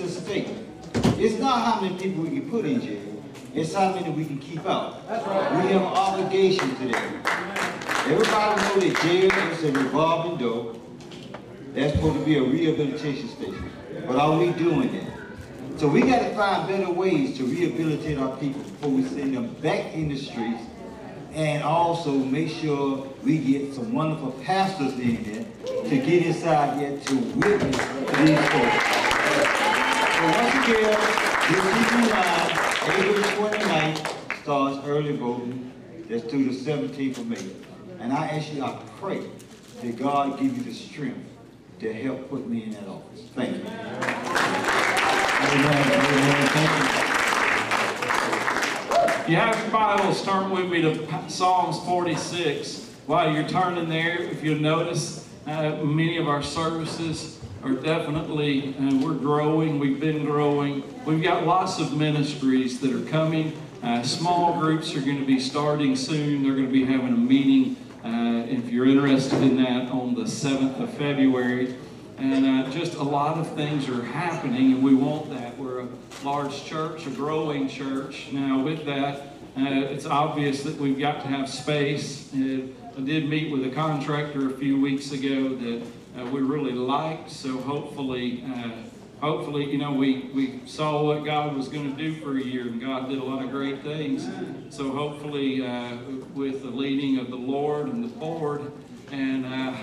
with this statement. It's not how many people we can put in jail. It's how many we can keep out. We have an obligation to them. Everybody know that jail is a revolving door. That's supposed to be a rehabilitation station. But are we doing that? So we got to find better ways to rehabilitate our people before we send them back in the streets and also make sure we get some wonderful pastors in there to get inside here to witness these folks. So once again, this TV line, April 29th, starts early voting. That's through the 17th of May. And I actually, I pray that God give you the strength to help put me in that office. Thank you. Amen. Amen. Thank you. You have your Bibles, turn with me to Psalms 46. While you're turning there, if you'll notice, uh, many of our services are definitely, uh, we're growing, we've been growing. We've got lots of ministries that are coming. Uh, small groups are going to be starting soon. They're going to be having a meeting, uh, if you're interested in that, on the 7th of February. And uh, just a lot of things are happening, and we want that. We're a large church, a growing church. Now, with that, uh, it's obvious that we've got to have space. Uh, I did meet with a contractor a few weeks ago that uh, we really liked, so hopefully, uh, hopefully, you know, we, we saw what God was going to do for a year, and God did a lot of great things. So hopefully, uh, with the leading of the Lord and the board, and uh,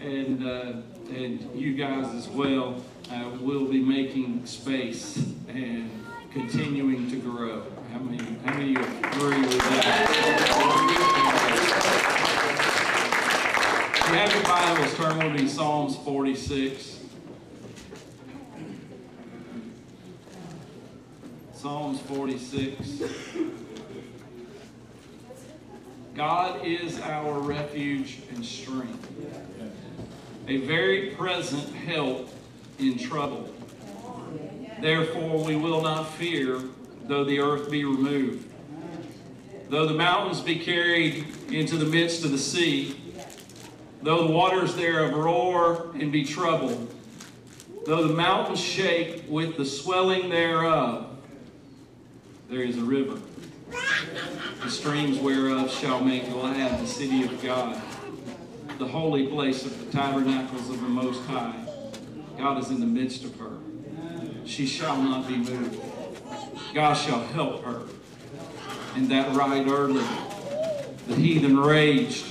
and uh, and you guys as well uh, will be making space and continuing to grow. How many how many agree with that? You have your Bibles, turn with me Psalms 46. Psalms 46. God is our refuge and strength, a very present help in trouble. Therefore, we will not fear, though the earth be removed, though the mountains be carried into the midst of the sea, though the waters thereof roar and be troubled, though the mountains shake with the swelling thereof, there is a river. The streams whereof shall make glad the city of God, the holy place of the tabernacles of the Most High. God is in the midst of her. She shall not be moved. God shall help her. And that right early, the heathen raged,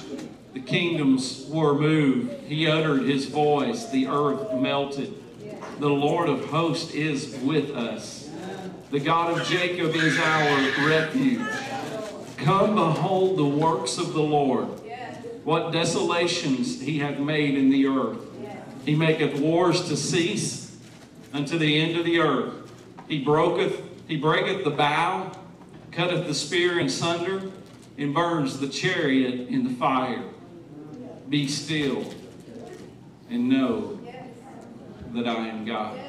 the kingdoms were moved. He uttered his voice, the earth melted. The Lord of hosts is with us. The God of Jacob is our refuge. Come behold the works of the Lord. What desolations he hath made in the earth. He maketh wars to cease unto the end of the earth. He broketh, he breaketh the bow, cutteth the spear in sunder. and burns the chariot in the fire. Be still and know that I am God.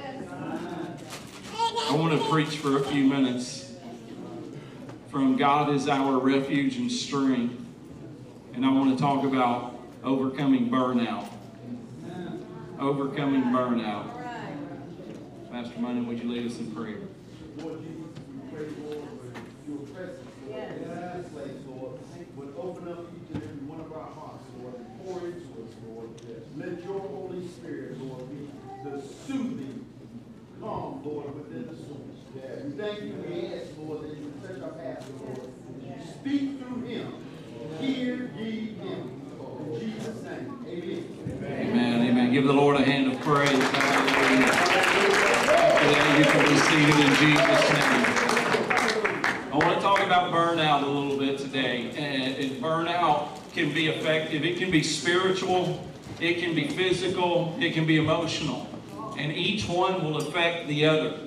I want to preach for a few minutes from God is our refuge and strength. And I want to talk about overcoming burnout. Overcoming burnout. Pastor Money, would you lead us in prayer? Lord Jesus, we pray, Lord, for your presence, Lord, in this place, Lord, would open up each and every one of our hearts, Lord, and pour into us, Lord. Let your Holy Spirit, Lord, be the soothing Lord, within the soul. We thank you, we ask, Lord, that you touch our pastor, Lord. Speak through him. Hear ye him. In Jesus' name, amen. Amen. Amen. Give the Lord a hand of praise. Hallelujah. You can be in Jesus' name. I want to talk about burnout a little bit today. And, and burnout can be effective. It can be spiritual. It can be physical. It can be emotional. And each one will affect the other.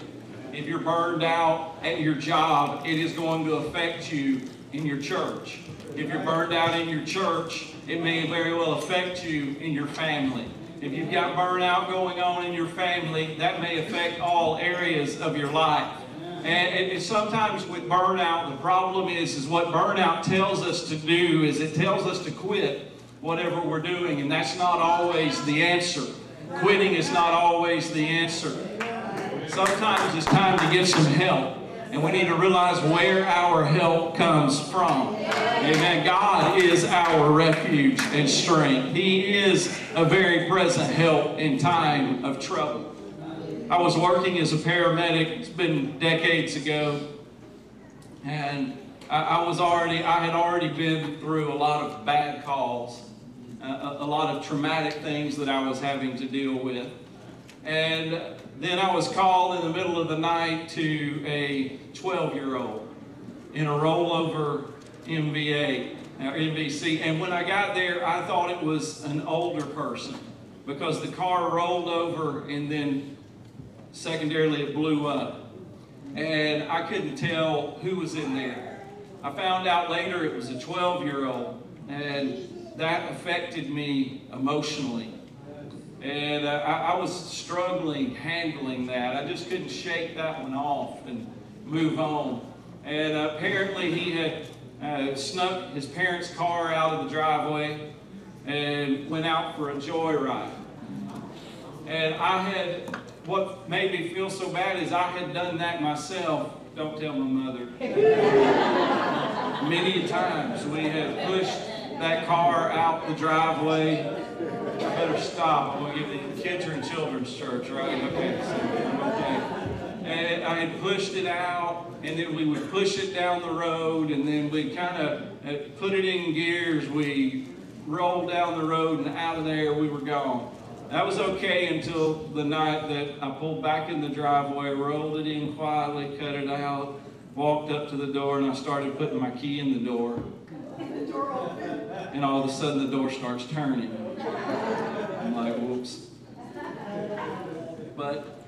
If you're burned out at your job, it is going to affect you in your church. If you're burned out in your church, it may very well affect you in your family. If you've got burnout going on in your family, that may affect all areas of your life. And, sometimes with burnout, the problem is, is what burnout tells us to do is it tells us to quit whatever we're doing, and that's not always the answer. Quitting is not always the answer. Sometimes it's time to get some help. And we need to realize where our help comes from. Amen. God is our refuge and strength. He is a very present help in time of trouble. I was working as a paramedic, it's been decades ago, and I, was already, I had already been through a lot of bad calls, a, lot of traumatic things that I was having to deal with. And then I was called in the middle of the night to a 12 year old in a rollover MVA or MVC. And when I got there, I thought it was an older person because the car rolled over and then secondarily it blew up. And I couldn't tell who was in there. I found out later it was a 12 year old, and that affected me emotionally. And uh, I, I, was struggling handling that. I just couldn't shake that one off and move on. And uh, apparently he had uh, snuck his parents' car out of the driveway and went out for a joyride. And I had, what made me feel so bad is I had done that myself. Don't tell my mother. Many times we had pushed that car out the driveway. I better stop. Well, the kids are in children's church, right? Okay, so, okay. And I had pushed it out, and then we would push it down the road, and then we kind of uh, put it in gears. We rolled down the road, and out of there we were gone. That was okay until the night that I pulled back in the driveway, rolled it in quietly, cut it out, walked up to the door, and I started putting my key in the door. And all of a sudden the door starts turning. I'm like, whoops. But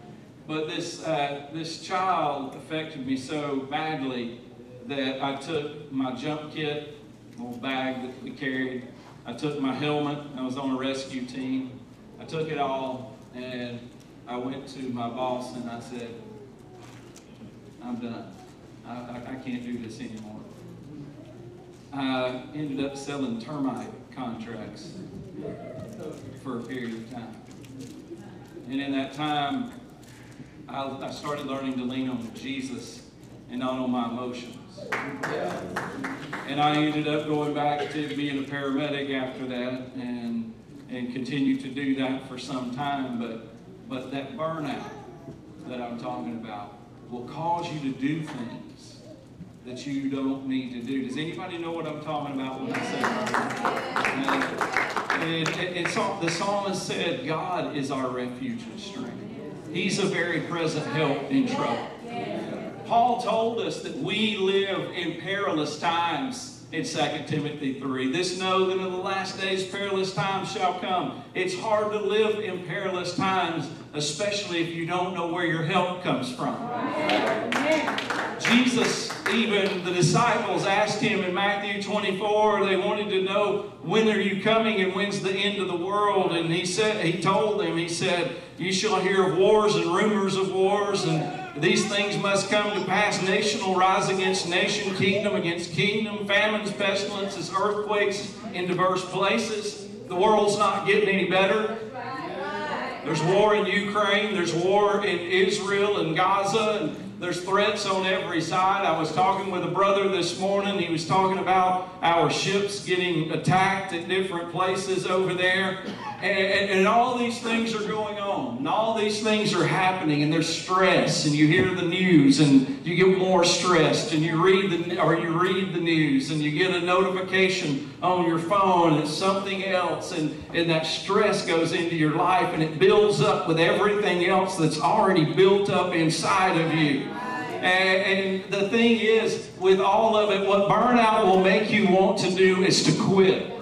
but this uh, this child affected me so badly that I took my jump kit, little bag that we carried. I took my helmet. I was on a rescue team. I took it all and I went to my boss and I said, I'm done. I, I, I can't do this anymore. I ended up selling termite contracts for a period of time. And in that time, I, I started learning to lean on Jesus and not on my emotions. And I ended up going back to being a paramedic after that and, and continued to do that for some time. But, but that burnout that I'm talking about will cause you to do things that you don't need to do. Does anybody know what I'm talking about when I say that? And, and, and the psalmist said, God is our refuge and strength. He's a very present help in trouble. Paul told us that we live in perilous times in 2 Timothy 3. This know that in the last days perilous times shall come. It's hard to live in perilous times, especially if you don't know where your help comes from. Jesus, even the disciples asked him in Matthew 24, they wanted to know, when are you coming and when's the end of the world? And he said, he told them, he said, you shall hear of wars and rumors of wars, and these things must come to pass. Nation will rise against nation, kingdom against kingdom, famines, pestilences, earthquakes in diverse places. The world's not getting any better. There's war in Ukraine, there's war in Israel and Gaza, and there's threats on every side. I was talking with a brother this morning. He was talking about our ships getting attacked at different places over there. And, and, and, all these things are going on. And all these things are happening. And there's stress. And you hear the news and you get more stressed. And you read the, or you read the news and you get a notification on your phone. And something else. And, and that stress goes into your life and it builds up with everything else that's already built up inside of you. And, and the thing is, with all of it, what burnout will make you want to do is to quit.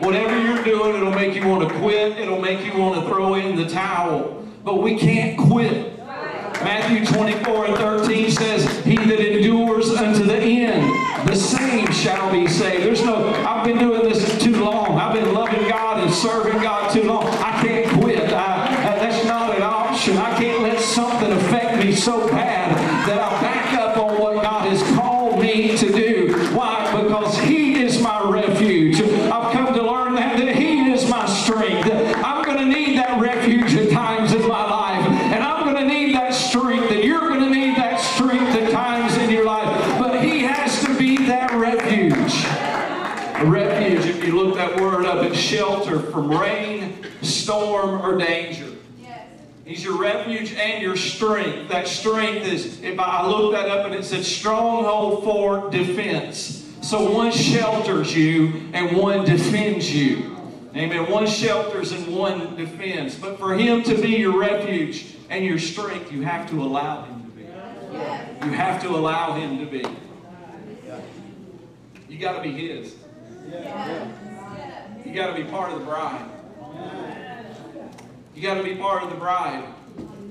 Whatever you're doing, it'll make you want to quit. It'll make you want to throw in the towel. But we can't quit. Matthew 24 and 13 says, He that endures unto the end, the same shall be saved. There's no, I've been doing this too long. I've been loving God and serving God too long. I can't quit. I, that's not an option. I can't let something affect me so bad that I back up on what God has called me to do. Why? Because He is my refuge. I've come to learn that, that He is my strength. I'm going to need that refuge at times in my life. And I'm going to need that strength. And you're going to need that strength at times in your life. But He has to be that refuge. A refuge, if you look that word up, it's shelter from rain, storm, or danger. He's your refuge and your strength. That strength is, if I looked that up and it said stronghold for defense. So one shelters you and one defends you. Amen. One shelters and one defends. But for him to be your refuge and your strength, you have to allow him to be. You have to allow him to be. You got to be his. You got to be part of the bride. You got to be part of the bride.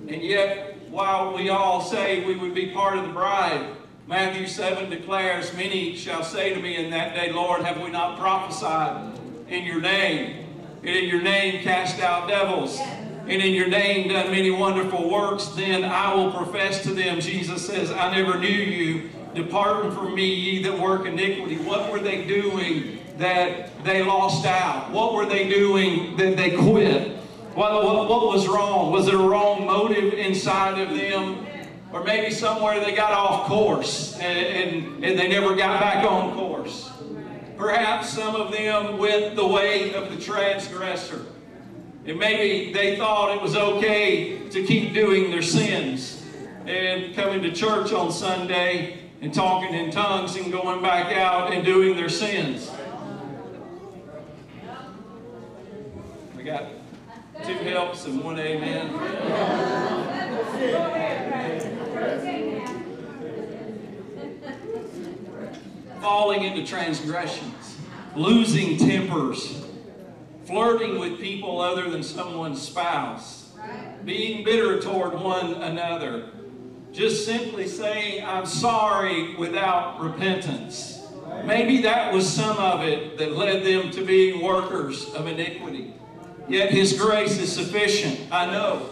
And yet, while we all say we would be part of the bride, Matthew 7 declares, Many shall say to me in that day, Lord, have we not prophesied in your name? And in your name cast out devils. And in your name done many wonderful works. Then I will profess to them, Jesus says, I never knew you. Depart from me, ye that work iniquity. What were they doing that they lost out? What were they doing that they quit? What, what, what was wrong? Was there a wrong motive inside of them? Or maybe somewhere they got off course and, and, and they never got back on course. Perhaps some of them went the way of the transgressor. And maybe they thought it was okay to keep doing their sins and coming to church on Sunday and talking in tongues and going back out and doing their sins. We got two helps and one amen. Falling into transgressions, losing tempers, flirting with people other than someone's spouse, being bitter toward one another, just simply saying, I'm sorry without repentance. Maybe that was some of it that led them to being workers of iniquity. Yet His grace is sufficient, I know.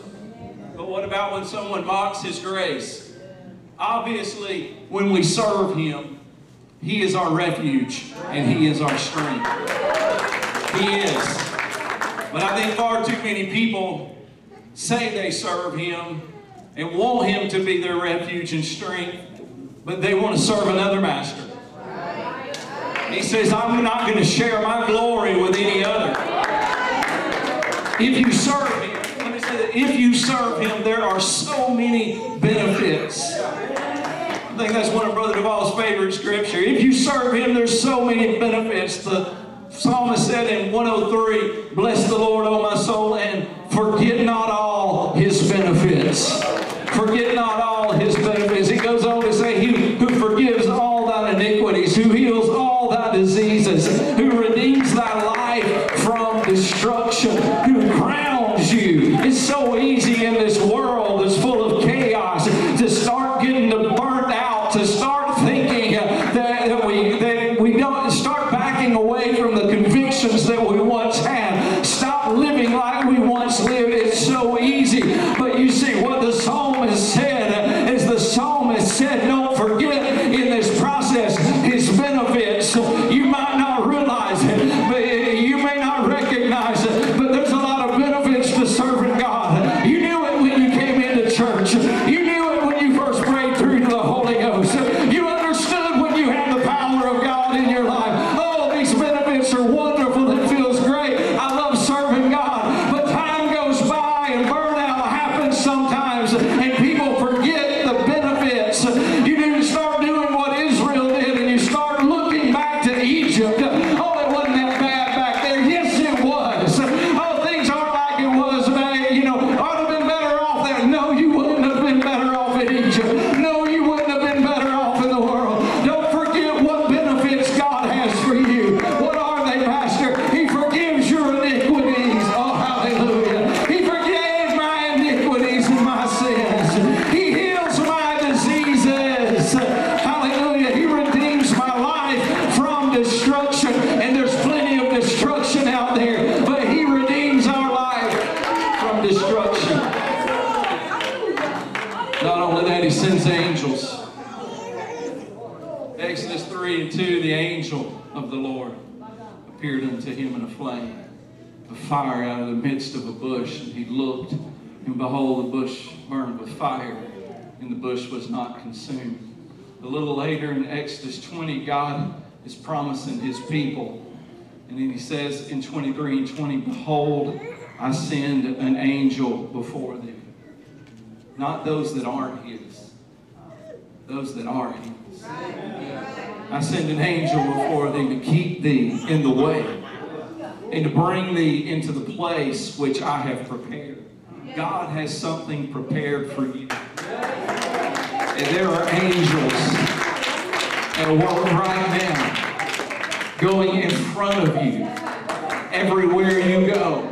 But what about when someone mocks His grace? Obviously, when we serve Him, He is our refuge and He is our strength. He is. But I think far too many people say they serve Him and want Him to be their refuge and strength, but they want to serve another master. He says, I'm not going to share my glory with any other. If you serve Him, let me say that if you serve Him, there are so many benefits. I think that's one of Brother Duvall's favorite scripture. If you serve Him, there's so many benefits. The psalmist said in 103, Bless the Lord, O my soul, and forget not all His benefits. Forget not all His fire out of the midst of a bush. And he looked, and behold, the bush burned with fire, and the bush was not consumed. A little later in Exodus 20, God is promising his people. And then he says in 23 and 20, Behold, I send an angel before thee. Not those that aren't his, those that are his. I send an angel before thee to keep thee in the way and to bring thee into the place which I have prepared. God has something prepared for you. And there are angels at work right now going in front of you everywhere you go.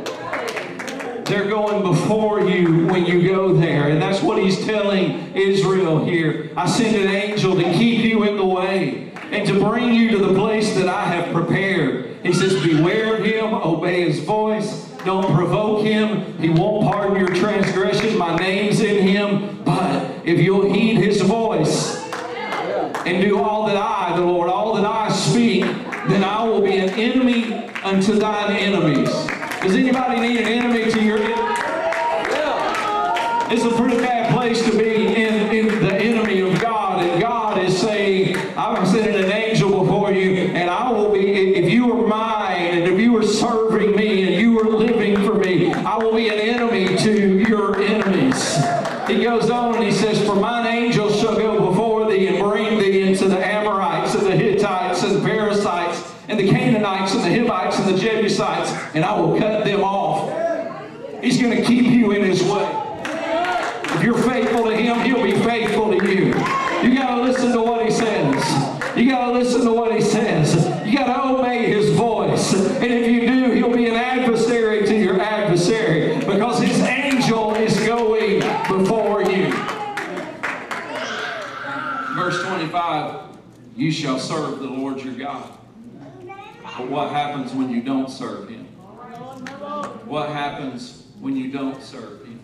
They're going before you when you go there. And that's what he's telling Israel here. I send an angel to keep you in the way and to bring you to the place that I have prepared. He says, Beware of him, obey his voice, don't provoke him. He won't pardon your transgression. My name's in him. But if you'll heed his voice and do all that I, the Lord, all that I speak, then I will be an enemy unto thine enemies. Does anybody need an enemy to your It's a pretty bad place to be in, in the enemy of God. And God is saying, I'm sending an angel before you, and I will be, if you are mine, and if you are serving me, and you are living for me, I will be an enemy to your enemies. He goes on and he says, For mine angel shall go before thee and bring thee into the Amorites and the Hittites and the Perizzites and the Canaanites and the Hivites and the Jebusites, and I will cut them off. He's going to keep you in his way. If you're faithful to him, he'll be faithful to you. You got to listen to what he says. You got to listen to what he says. You got to obey his voice. And if you do, he'll be an adversary to your adversary because his angel is going before you. Verse 25 You shall serve the Lord your God. But what happens when you don't serve him? What happens when you don't serve him?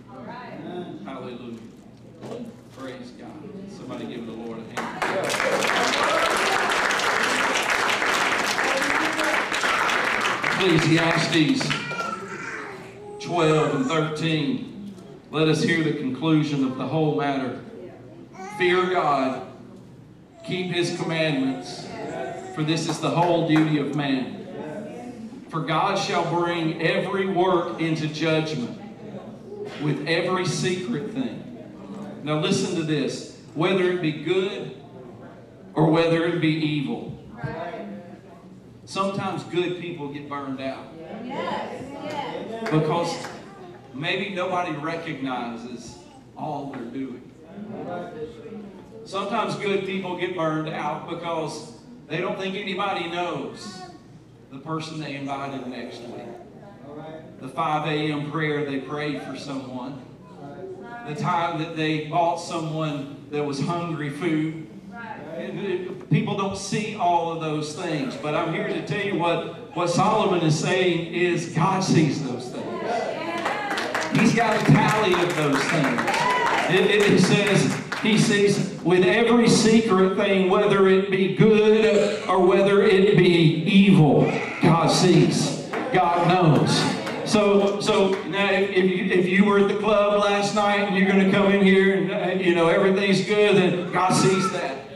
Hallelujah. Praise God. Somebody give the Lord a hand. Ecclesiastes 12 and 13. Let us hear the conclusion of the whole matter. Fear God, keep his commandments, for this is the whole duty of man. For God shall bring every work into judgment with every secret thing. Now listen to this. Whether it be good or whether it be evil. Sometimes good people get burned out. Because maybe nobody recognizes all they're doing. Sometimes good people get burned out because they don't think anybody knows the person they invited next week. the 5 a.m. prayer they prayed for someone, the time that they bought someone that was hungry food. People don't see all of those things, but I'm here to tell you what, what Solomon is saying is God sees those things. He's got a tally of those things. It, it, it says, he sees with every secret thing, whether it be good or whether it be evil, God sees. God knows. So, so now if you, if you were at the club last night and you're going to come in here and uh, you know everything's good, then God sees that.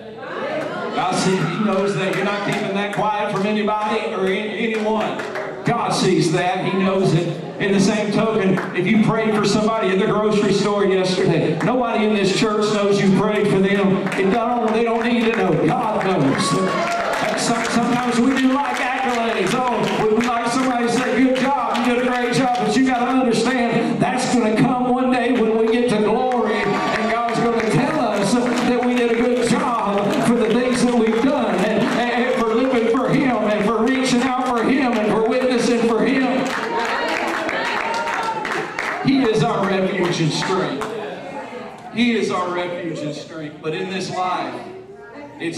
God sees, He knows that you're not keeping that quiet from anybody or anyone. God sees that. He knows it. In the same token, if you prayed for somebody at the grocery store yesterday, nobody in this church knows you prayed for them. It don't, they don't need to know. God knows. Sometimes we do like accolades. Oh,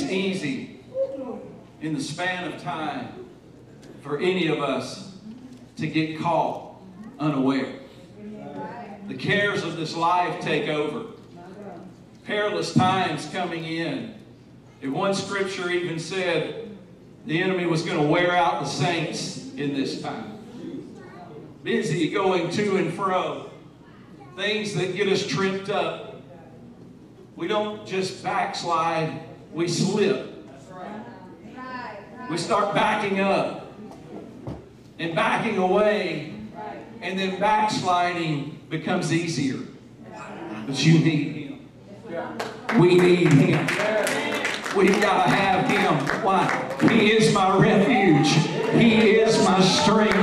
it's easy in the span of time for any of us to get caught unaware. The cares of this life take over. Perilous times coming in. And one scripture even said the enemy was going to wear out the saints in this time busy going to and fro, things that get us tripped up. We don't just backslide, we slip. We start backing up and backing away, and then backsliding becomes easier. But you need Him. We need Him. We've got to have Him. Why? He is my refuge. He is my strength.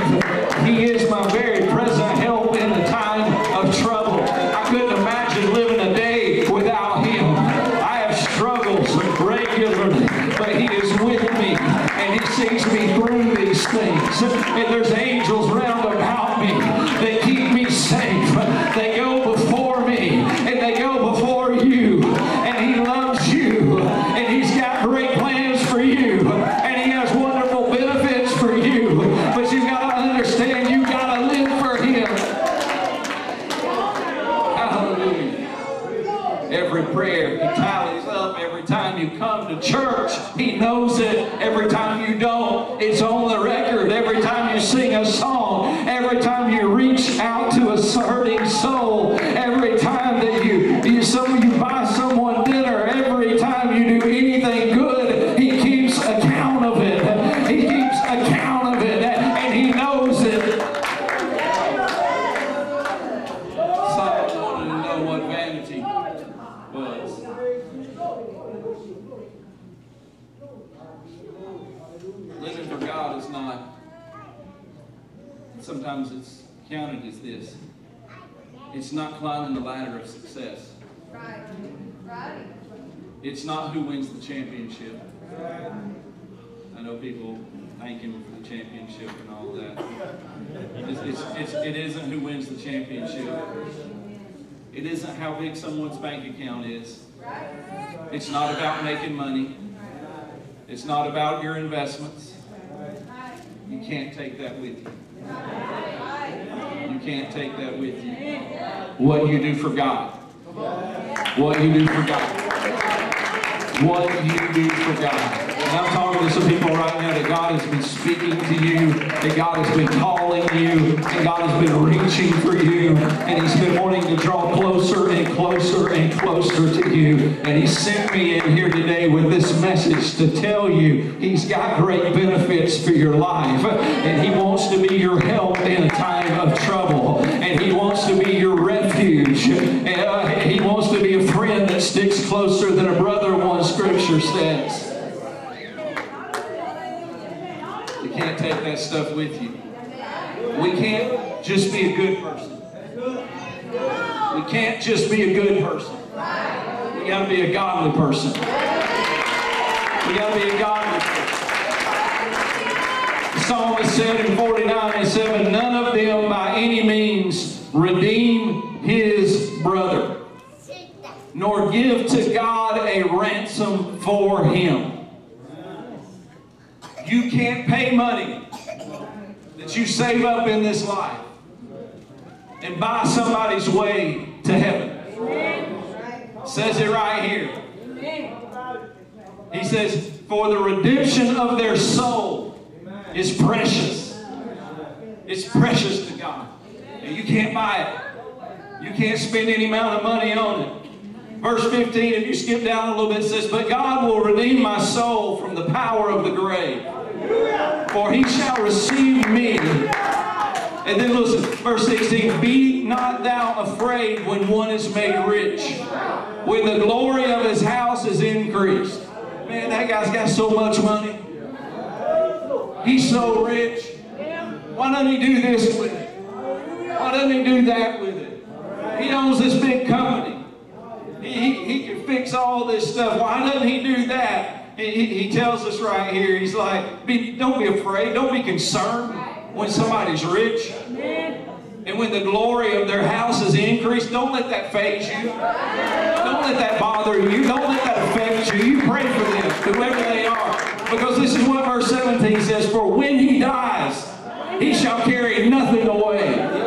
Championship and all that. It's, it's, it's, it isn't who wins the championship. It isn't how big someone's bank account is. It's not about making money. It's not about your investments. You can't take that with you. You can't take that with you. What you do for God. What you do for God. What you do for God. And I'm talking to some people right now that God has been speaking to you, that God has been calling you, and God has been reaching for you, and He's been wanting to draw closer and closer and closer to you. And He sent me in here today with this message to tell you He's got great benefits for your life, and He wants to be your help in a time of trouble, and He wants to be your refuge, and uh, He wants to be a friend that sticks closer than a brother, one scripture says. You can't take that stuff with you. We can't just be a good person. We can't just be a good person. We got to be a godly person. We got to be a godly person. The psalmist said in 49 and 7, None of them by any means redeem his brother, nor give to God a ransom for him. You can't pay money that you save up in this life and buy somebody's way to heaven. Says it right here. He says, For the redemption of their soul is precious. It's precious to God. And you can't buy it. You can't spend any amount of money on it. Verse 15, if you skip down a little bit, it says, But God will redeem my soul from the power of the grave. For he shall receive me. And then listen, verse 16, Be not thou afraid when one is made rich, when the glory of his house is increased. Man, that guy's got so much money. He's so rich. Why doesn't he do this with it? Why doesn't he do that with it? He owns this big company. He, he, can fix all this stuff. Why doesn't he do that? He, he, he tells us right here, he's like, be, don't be afraid, don't be concerned when somebody's rich. And when the glory of their house is increased, don't let that faze you. Don't let that bother you. Don't let that affect you. You pray for them, whoever they are. Because this is what verse 17 says, For when he dies, he shall carry nothing away.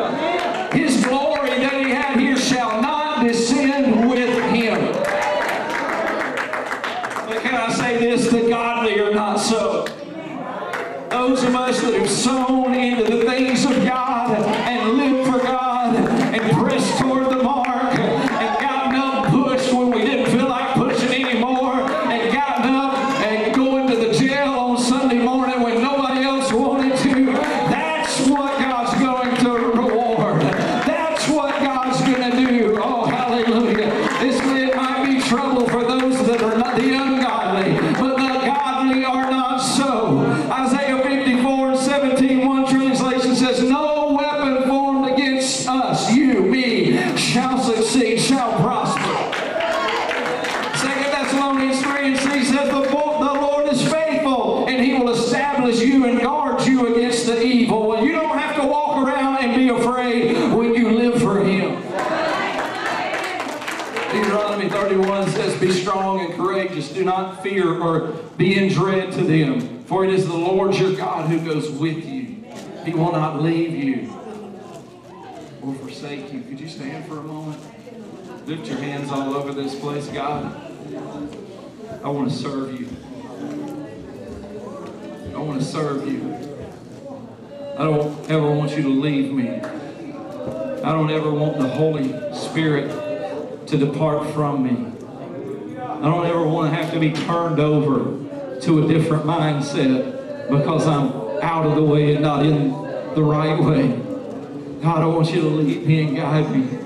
That have sown into the things them. For it is the Lord your God who goes with you. He will not leave you or forsake you. Could you stand for a moment? Lift your hands all over this place, God. I want to serve you. I want to serve you. I don't ever want you to leave me. I don't ever want the Holy Spirit to depart from me. I don't ever want to have to be turned over to a different mindset because I'm out of the way and not in the right way. God, I want you to lead me and guide me.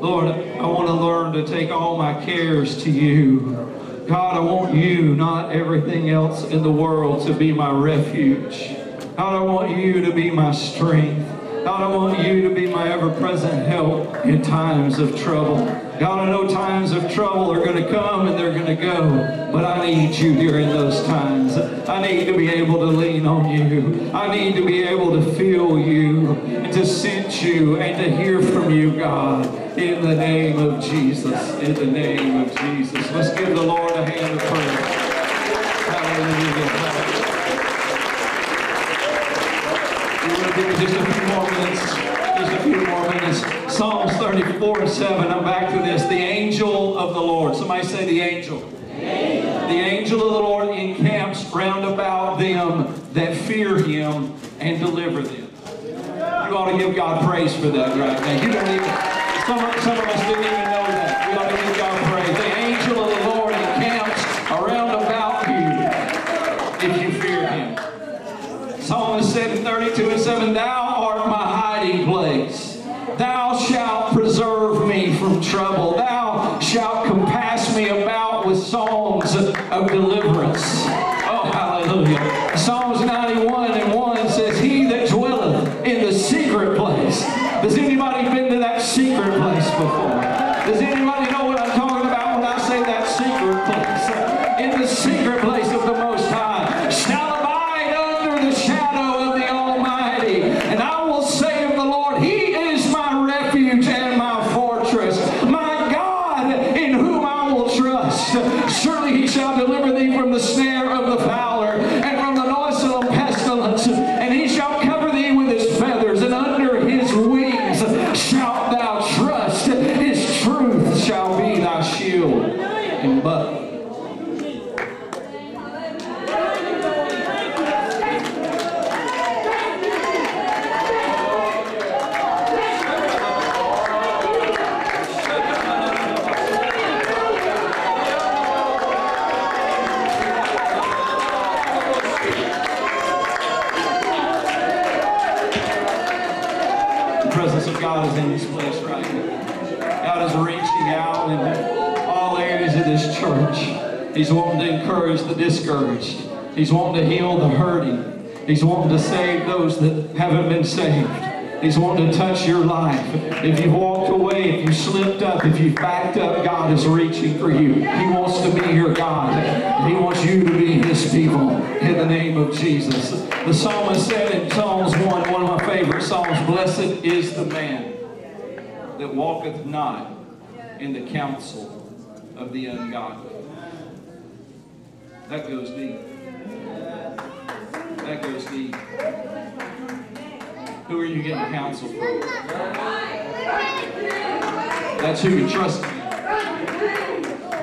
Lord, I want to learn to take all my cares to you. God, I want you, not everything else in the world, to be my refuge. God, I want you to be my strength. God, I want you to be my ever-present help in times of trouble. God, I know times of trouble are going to come and they're going to go, but I need you during those times. I need to be able to lean on you. I need to be able to feel you and to sense you and to hear from you, God, in the name of Jesus. In the name of Jesus. Let's give the Lord a hand of praise. Hallelujah. To give just a few more minutes. Just a few more minutes. Psalms 34 and 7. I'm back to this. The angel of the Lord. Somebody say the angel. The angel of the Lord encamps round about them that fear him and deliver them. You ought to give God praise for that right now. You don't even, some, of- some of us didn't even know that. We ought to give God praise. The angel of the Lord encamps around about you if you fear him. Said in 32 and 7, Thou art my hiding place. Thou shalt preserve me from trouble. Thou shalt compass me about with songs of deliverance. Oh, hallelujah. Psalms He's wanting to encourage the discouraged. He's wanting to heal the hurting. He's wanting to save those that haven't been saved. He's wanting to touch your life. If you walked away, if you slipped up, if you backed up, God is reaching for you. He wants to be your God. He wants you to be His people in the name of Jesus. The psalmist said in Psalms 1, one of my favorite psalms, Blessed is the man that walketh not in the counsel of the ungodly. That goes deep. That goes deep. Who are you getting counsel from? That's who you're trusting in.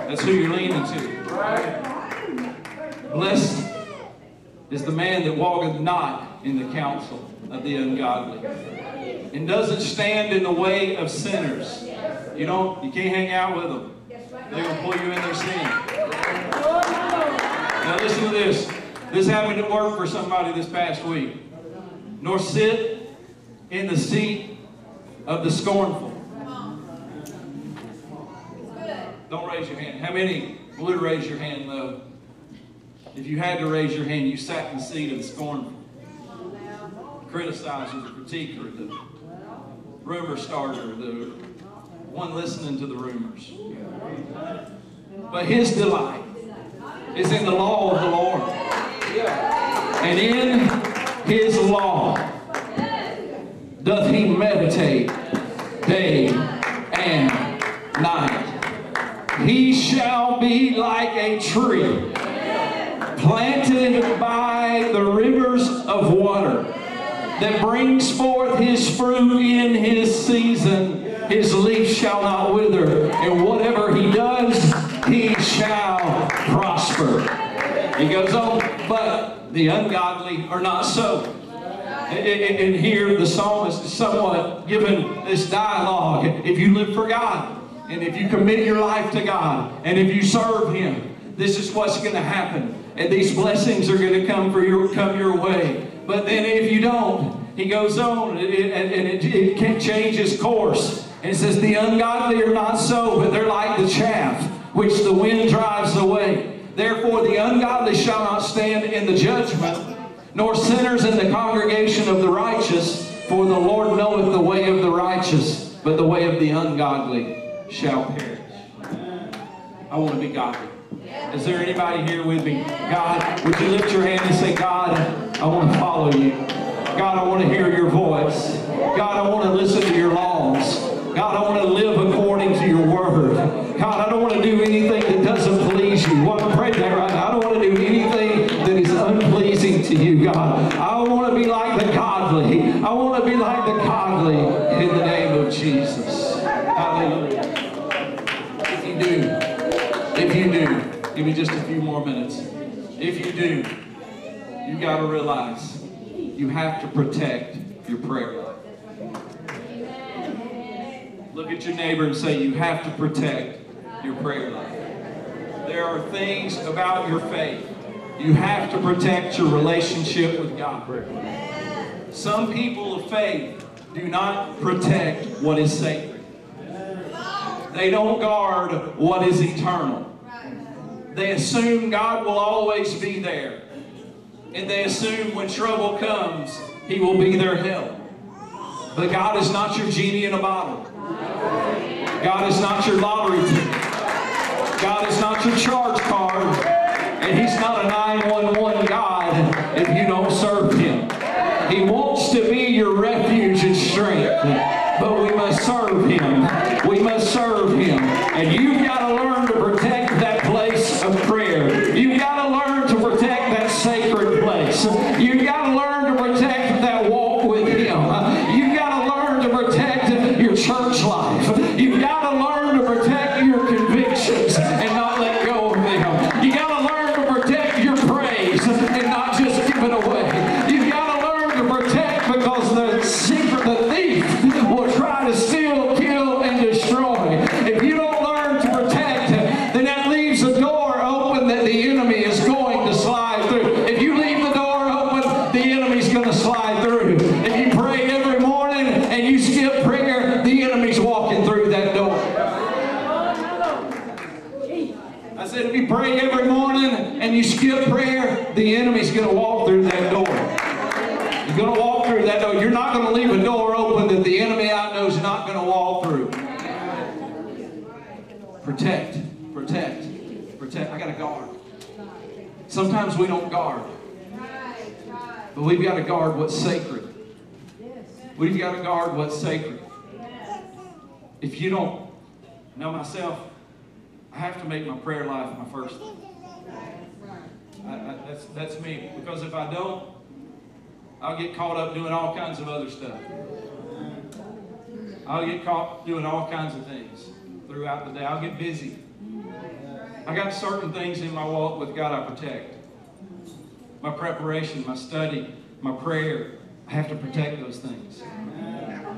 That's who you're leaning to. Blessed is the man that walketh not in the counsel of the ungodly and doesn't stand in the way of sinners. You don't, you can't hang out with them. They're going to pull you in their sin. Now listen to this. This happened at work for somebody this past week. Nor sit in the seat of the scornful. Don't raise your hand. How many would raise your hand though? If you had to raise your hand, you sat in the seat of the scornful. Criticizer, the critiquer, the rumor starter, the one listening to the rumors. But his delight is in the law of the Lord. And in his law doth he meditate day and night. He shall be like a tree planted by the rivers of water that brings forth his fruit in his season. His leaf shall not wither, and whatever he does, he shall prosper. He goes on, but the ungodly are not so. And- here the psalmist is somewhat given this dialogue. If you live for God, and if you commit your life to God, and if you serve Him, this is what's going to happen. And these blessings are going to come for your come your way. But then if you don't, he goes on and it, and it, it can change his course. And says, The ungodly are not so, but they're like the chaff which the wind drives away. Therefore, the ungodly shall not stand in the judgment, nor sinners in the congregation of the righteous. For the Lord knoweth the way of the righteous, but the way of the ungodly shall perish. I want to be godly. Is there anybody here with me? God, would you lift your hand and say, God, I want to follow you. God, I want to hear your voice. God, I want to listen to your laws. God, I want to live do, you got to realize you have to protect your prayer life. Look at your neighbor and say, You have to protect your prayer life. There are things about your faith. You have to protect your relationship with God. Some people of faith do not protect what is sacred. They don't guard what is eternal. They assume God will always be there. And they assume when trouble comes, He will be their help. But God is not your genie in a bottle. God is not your lottery ticket. God is not your charge card. And He's not a 911 God if you don't serve Him. He wants to be your refuge and strength. But we must serve Him. We must serve Him. And you've got to learn to we don't guard, but we've got to guard what's sacred. We've got to guard what's sacred. If you don't know myself, I have to make my prayer life my first. I, I, that's, that's me. Because if I don't, I'll get caught up doing all kinds of other stuff. I'll get caught doing all kinds of things throughout the day. I'll get busy. I got certain things in my walk with God I protect. My preparation, my study, my prayer. I have to protect those things.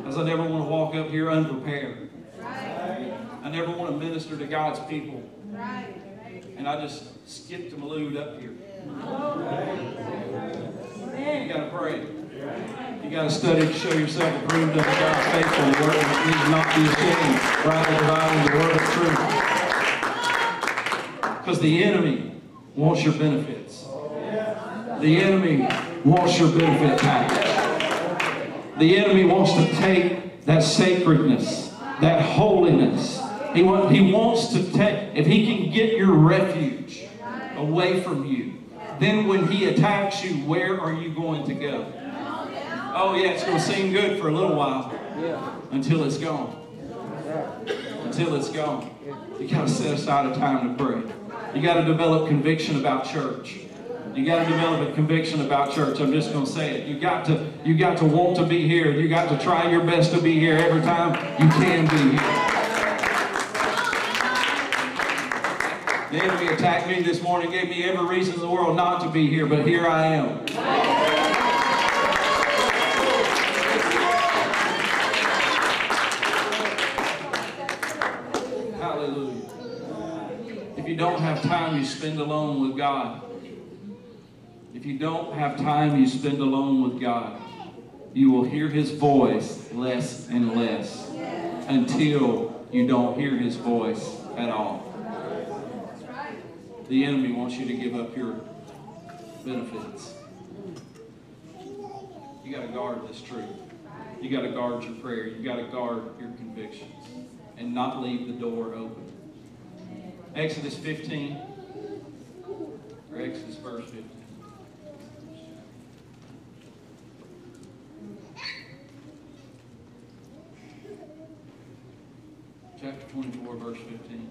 As I never want to walk up here unprepared. I never want to minister to God's people. And I just skipped a malute up here. You gotta pray. You gotta study to show yourself approved unto God, faithful in the word that needs not be ashamed, rightly dividing the word of truth. Because the enemy wants your benefits. The enemy wants your benefit package. The enemy wants to take that sacredness, that holiness. He, wa- he wants to take, if he can get your refuge away from you, then when he attacks you, where are you going to go? Oh, yeah, it's going to seem good for a little while until it's gone. Until it's gone. You got to set aside a time to pray. You got to develop conviction about church. You got to develop a conviction about church. I'm just going to say it. You got to you got to want to be here. You got to try your best to be here every time you can be here. The enemy attacked me this morning, gave me every reason in the world not to be here, but here I am. Hallelujah. If you don't have time you spend alone with God, if you don't have time you spend alone with God, you will hear His voice less and less until you don't hear His voice at all. The enemy wants you to give up your benefits. You got to guard this truth. You got to guard your prayer. You got to guard your convictions and not leave the door open. Exodus 15, or Exodus verse 15. Chapter 24, verse 15.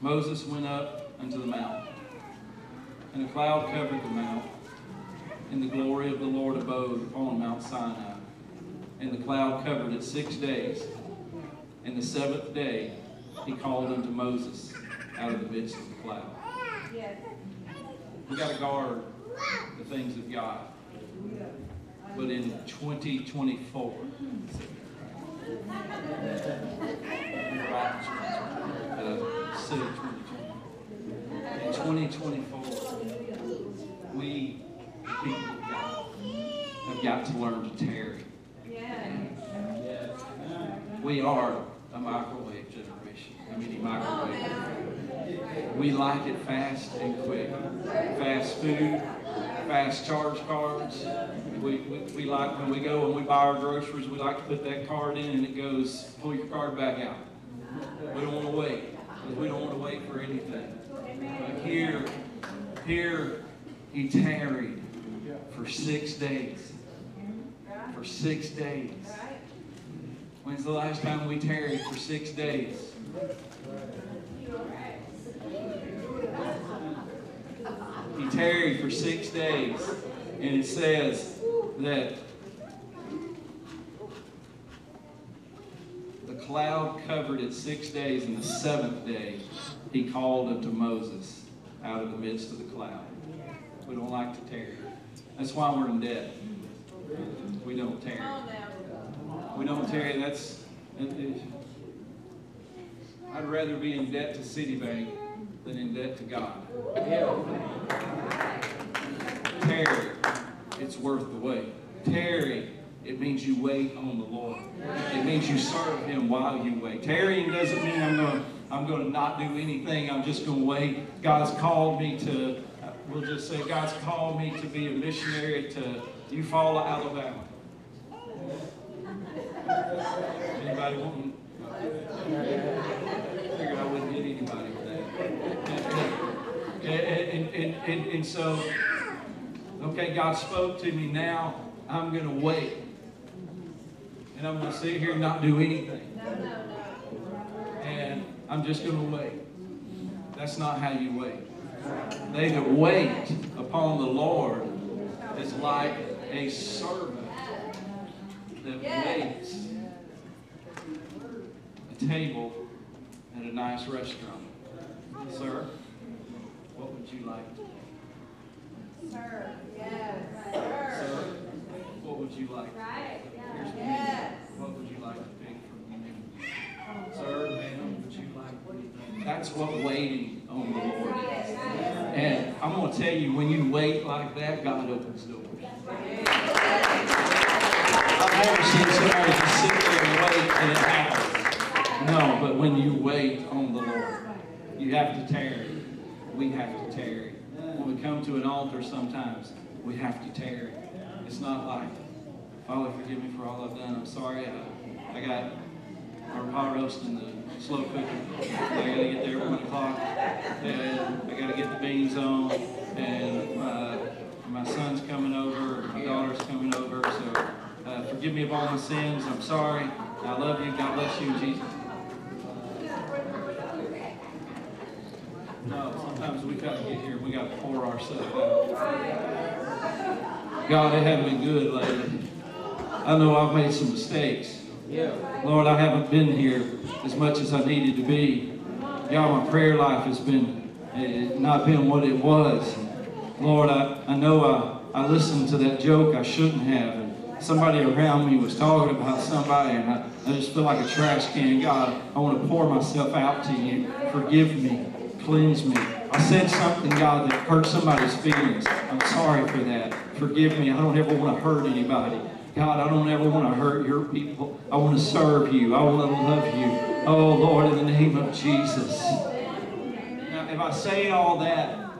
Moses went up unto the mount, and a cloud covered the mount, and the glory of the Lord abode upon Mount Sinai. And the cloud covered it six days. And the seventh day he called unto Moses out of the midst of the cloud. Yes. We got to guard the things of God. But in 2024, city 2020. In 2024, we have got to learn to tarry. We are a microwave generation, a mini microwave. We like it fast and quick. Fast food, fast charge cards. We, we, we like when we go and we buy our groceries, we like to put that card in and it goes, pull your card back out. We don't want to wait we don't want to wait for anything. But here, here, he tarried for six days. For six days. When's the last time we tarried for six days? He tarried for six days, and it says that the cloud covered it six days, and the seventh day he called unto Moses out of the midst of the cloud. We don't like to tarry. That's why we're in debt. We don't tarry. We don't tarry. That's. I'd rather be in debt to Citibank than in debt to God. Tarry, it's worth the wait. Tarry, it means you wait on the Lord. It means you serve Him while you wait. Tarrying doesn't mean I'm going to I'm going to not do anything. I'm just going to wait. God's called me to. We'll just say God's called me to be a missionary to Eufaula, Alabama. Anybody want? Figured I wouldn't get anybody with that. And, and, and, and, so, okay, God spoke to me. Now I'm going to wait. And I'm going to sit here and not do anything. And I'm just going to wait. That's not how you wait. They that wait upon the Lord is like a servant that waits a table at a nice restaurant. Sir, what would you like? Sir, yes, Sir, sir. what would you like? Right, the yes. What would you like to pick from menu? Sir, ma'am, would you like? That's what waiting on the Lord is. And I'm going to tell you, when you wait like that, God opens doors. I've never seen somebody just sit there and wait and it happens. No, but when you wait on the Lord, you have to tarry. We have to tarry. When we come to an altar sometimes, we have to tarry. It's not like, Father, forgive me for all I've done. I'm sorry. I, I got our pot roast in the slow cooker. I gotta get there at one o'clock. And I gotta get the beans on. And uh, my son's coming over, my daughter's coming over. So uh, forgive me of all my sins. I'm sorry. I love you. God bless you Jesus. No, sometimes we gotta get here. We gotta pour ourselves out. God, it hasn't been good lately. I know I've made some mistakes. Lord, I haven't been here as much as I needed to be. God, my prayer life has been eh, not been what it was. Lord, I, I know I, I listened to that joke I shouldn't have. And somebody around me was talking about somebody, and I, I just feel like a trash can. God, I want to pour myself out to you. Forgive me. Cleanse me. I said something, God, that hurt somebody's feelings. I'm sorry for that. Forgive me. I don't ever want to hurt anybody. God, I don't ever want to hurt your people. I want to serve you. I want to love you. Oh, Lord, in the name of Jesus. Now, if I say all that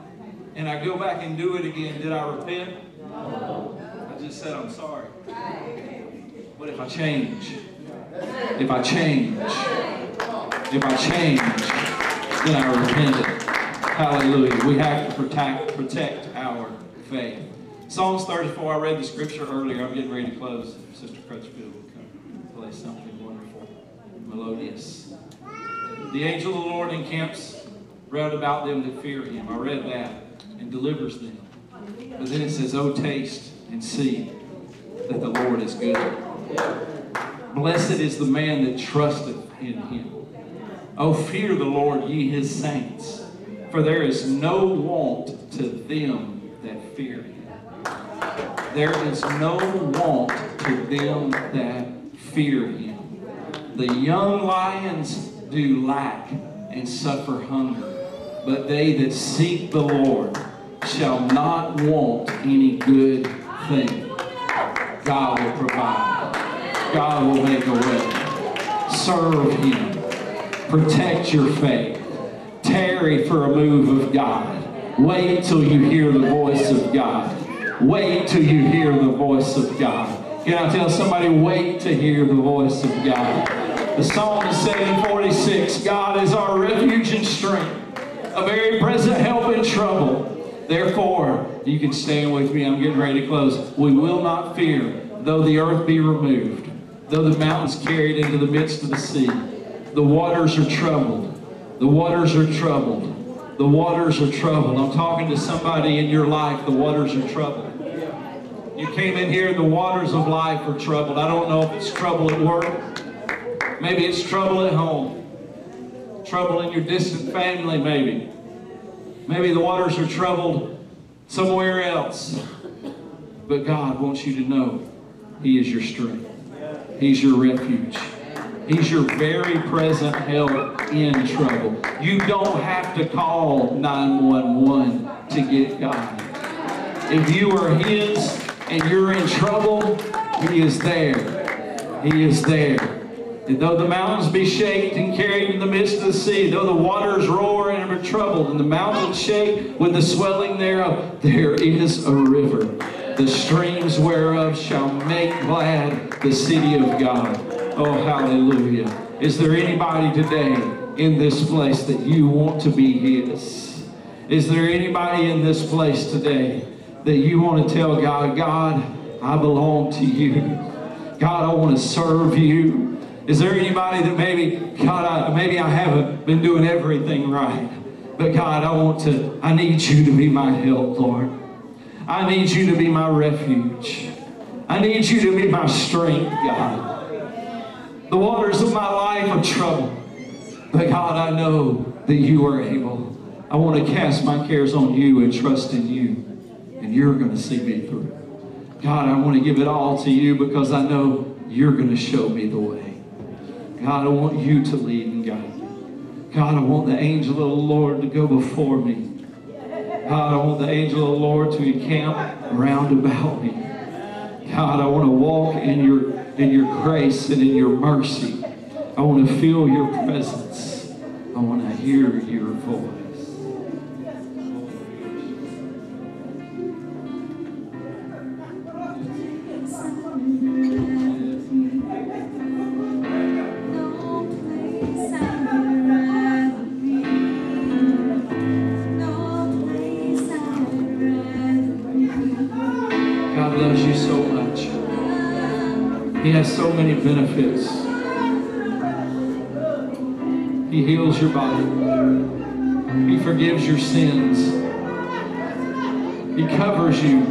and I go back and do it again, did I repent? I just said I'm sorry. But if I change, if I change, if I change, then I repented. Hallelujah. We have to protect, protect our faith. Psalms 34, I read the scripture earlier. I'm getting ready to close. Sister Crutchfield will come play something wonderful, melodious. The angel of the Lord encamps round about them that fear him. I read that and delivers them. But then it says, Oh, taste and see that the Lord is good. Blessed is the man that trusteth in him. Oh, fear the Lord, ye his saints, for there is no want to them that fear him. There is no want to them that fear him. The young lions do lack and suffer hunger, but they that seek the Lord shall not want any good thing. God will provide. God will make a way. Serve him. Protect your faith. Tarry for a move of God. Wait till you hear the voice of God. Wait till you hear the voice of God. Can I tell somebody, wait to hear the voice of God? The Psalm is 746, God is our refuge and strength, a very present help in trouble. Therefore, you can stand with me. I'm getting ready to close. We will not fear, though the earth be removed, though the mountains carried into the midst of the sea. The waters are troubled. The waters are troubled. The waters are troubled. I'm talking to somebody in your life. The waters are troubled. You came in here, the waters of life are troubled. I don't know if it's trouble at work. Maybe it's trouble at home. Trouble in your distant family, maybe. Maybe the waters are troubled somewhere else. But God wants you to know He is your strength. He's your refuge. He's your very present help in trouble. You don't have to call 911 to get God. If you are His and you're in trouble, He is there. He is there. And though the mountains be shaken and carried in the midst of the sea, though the waters roar and are troubled, and the mountains shake with the swelling thereof, there is a river, the streams whereof shall make glad the city of God. Oh, hallelujah. Is there anybody today in this place that you want to be His? Is there anybody in this place today that you want to tell God, God, I belong to you? God, I want to serve you. Is there anybody that maybe, God, I, maybe I haven't been doing everything right, but God, I want to, I need you to be my help, Lord. I need you to be my refuge. I need you to be my strength, God. The waters of my life are troubled. But God, I know that you are able. I want to cast my cares on you and trust in you. And you're going to see me through. God, I want to give it all to you because I know you're going to show me the way. God, I want you to lead and guide me. God, I want the angel of the Lord to go before me. God, I want the angel of the Lord to encamp round about me. God, I want to walk in your in your grace and in your mercy. I want to feel your presence. I want to hear your voice. Heals your body. He forgives your sins. He covers you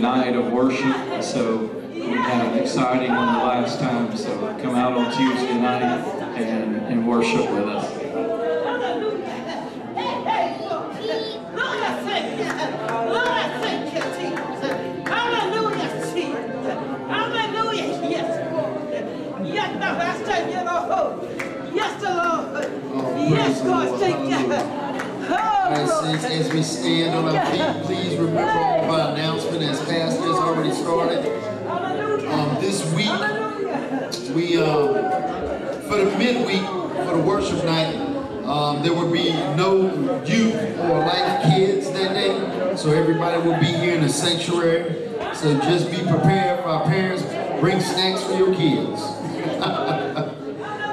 night of worship. So we had an exciting one the last time. So come out on Tuesday night and, and worship with us. As, we stand on our feet, please remember our announcement as Pastor has already started. Um, this week, we, uh, for the midweek, for the worship night, um, there will be no youth or life kids that day. So everybody will be here in the sanctuary. So just be prepared for our parents. Bring snacks for your kids.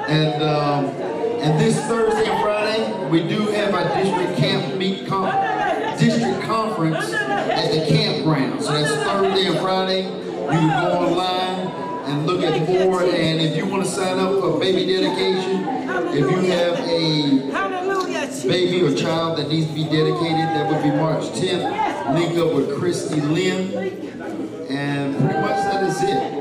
And um, and this Thursday and Friday, we do have our district camp meet con- district conference at the campground. So that's Thursday and Friday. You can go online and look at more. And if you want to sign up for baby dedication, if you have a baby or child that needs to be dedicated, that would be March 10th. Link up with Christy Lynn. And pretty much that is it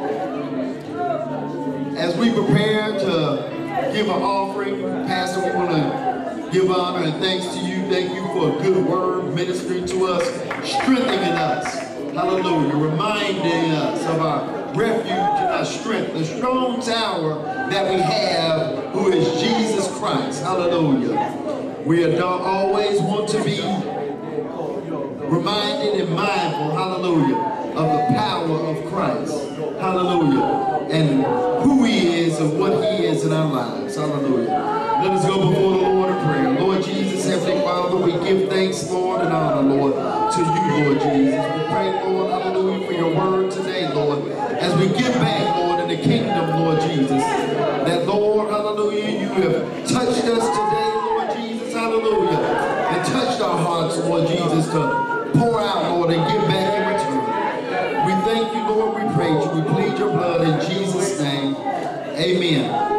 as we prepare to give an offering, Pastor, we want to give honor and thanks to you. Thank you for a good word ministering to us, strengthening us. Hallelujah. Reminding us of our refuge and our strength, the strong tower that we have, who is Jesus Christ. Hallelujah. We always want to be reminded and mindful, hallelujah, of the power of Christ. Hallelujah. And who he is and what he is in our lives. Hallelujah. Let us go before the Lord Heavenly Father, we give thanks, Lord, and honor, Lord, to you, Lord Jesus. We pray, Lord, hallelujah, for your word today, Lord, as we give back, Lord, in the kingdom, Lord Jesus. That, Lord, hallelujah, you have touched us today, Lord Jesus, hallelujah, and touched our hearts, Lord Jesus, to pour out, Lord, and give back in return. We thank you, Lord. We praise you. We plead your blood in Jesus' name. Amen.